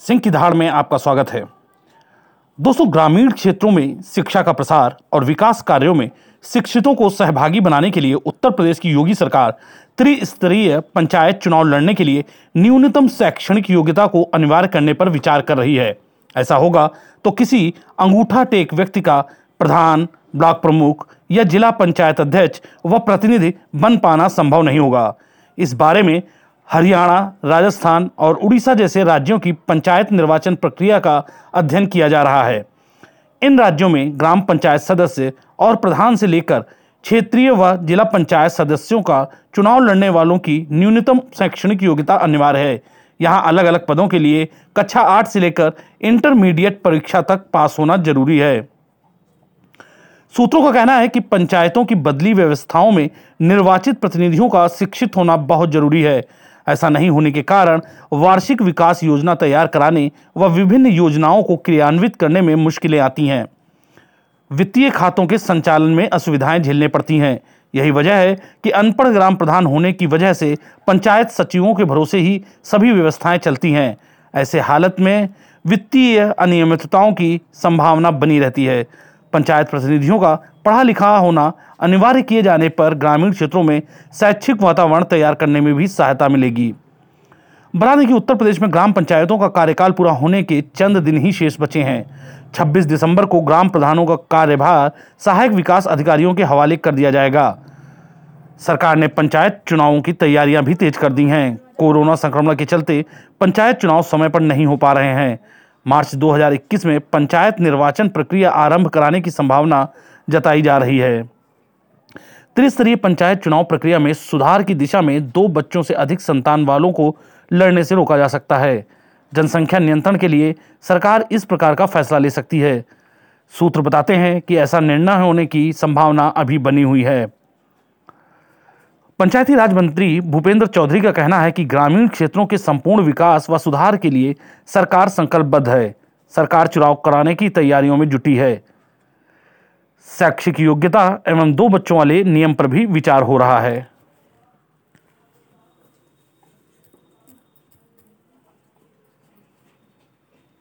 सिंह की धाड़ में आपका स्वागत है। दोस्तों, ग्रामीण क्षेत्रों में शिक्षा का प्रसार और विकास कार्यों में शिक्षितों को सहभागी बनाने के लिए उत्तर प्रदेश की योगी सरकार त्रिस्तरीय पंचायत चुनाव लड़ने के लिए न्यूनतम शैक्षणिक योग्यता को अनिवार्य करने पर विचार कर रही है। ऐसा होगा तो किसी अंगूठा टेक व्यक्ति का प्रधान, ब्लॉक प्रमुख या जिला पंचायत अध्यक्ष व प्रतिनिधि बन पाना संभव नहीं होगा। इस बारे में हरियाणा, राजस्थान और उड़ीसा जैसे राज्यों की पंचायत निर्वाचन प्रक्रिया का अध्ययन किया जा रहा है। इन राज्यों में ग्राम पंचायत सदस्य और प्रधान से लेकर क्षेत्रीय व जिला पंचायत सदस्यों का चुनाव लड़ने वालों की न्यूनतम शैक्षणिक योग्यता अनिवार्य है। यहाँ अलग अलग पदों के लिए कक्षा आठ से लेकर इंटरमीडिएट परीक्षा तक पास होना ज़रूरी है। सूत्रों का कहना है कि पंचायतों की बदली व्यवस्थाओं में निर्वाचित प्रतिनिधियों का शिक्षित होना बहुत ज़रूरी है। ऐसा नहीं होने के कारण वार्षिक विकास योजना तैयार कराने व विभिन्न योजनाओं को क्रियान्वित करने में मुश्किलें आती हैं। वित्तीय खातों के संचालन में असुविधाएँ झेलने पड़ती हैं। यही वजह है कि अनपढ़ ग्राम प्रधान होने की वजह से पंचायत सचिवों के भरोसे ही सभी व्यवस्थाएँ चलती हैं। ऐसे हालत में वित्तीय अनियमितताओं की संभावना बनी रहती है। पंचायत प्रतिनिधियों का पढ़ा लिखा होना अनिवार्य किए जाने पर ग्रामीण क्षेत्रों में शैक्षिक वातावरण तैयार करने में भी सहायता मिलेगी। बता दें कि उत्तर प्रदेश में ग्राम पंचायतों का कार्यकाल पूरा होने के चंद दिन ही शेष बचे हैं। 26 दिसंबर को ग्राम प्रधानों का कार्यभार सहायक विकास अधिकारियों के हवाले कर दिया जाएगा। सरकार ने पंचायत चुनावों की तैयारियाँ भी तेज कर दी हैं। कोरोना संक्रमण के चलते पंचायत चुनाव समय पर नहीं हो पा रहे हैं। मार्च 2021 में पंचायत निर्वाचन प्रक्रिया आरंभ कराने की संभावना जताई जा रही है। त्रिस्तरीय पंचायत चुनाव प्रक्रिया में सुधार की दिशा में दो बच्चों से अधिक संतान वालों को लड़ने से रोका जा सकता है। जनसंख्या नियंत्रण के लिए सरकार इस प्रकार का फैसला ले सकती है। सूत्र बताते हैं कि ऐसा निर्णय होने की संभावना अभी बनी हुई है। पंचायती राज मंत्री भूपेंद्र चौधरी का कहना है कि ग्रामीण क्षेत्रों के संपूर्ण विकास व सुधार के लिए सरकार संकल्पबद्ध है। सरकार चुनाव कराने की तैयारियों में जुटी है। शैक्षिक योग्यता एवं दो बच्चों वाले नियम पर भी विचार हो रहा है।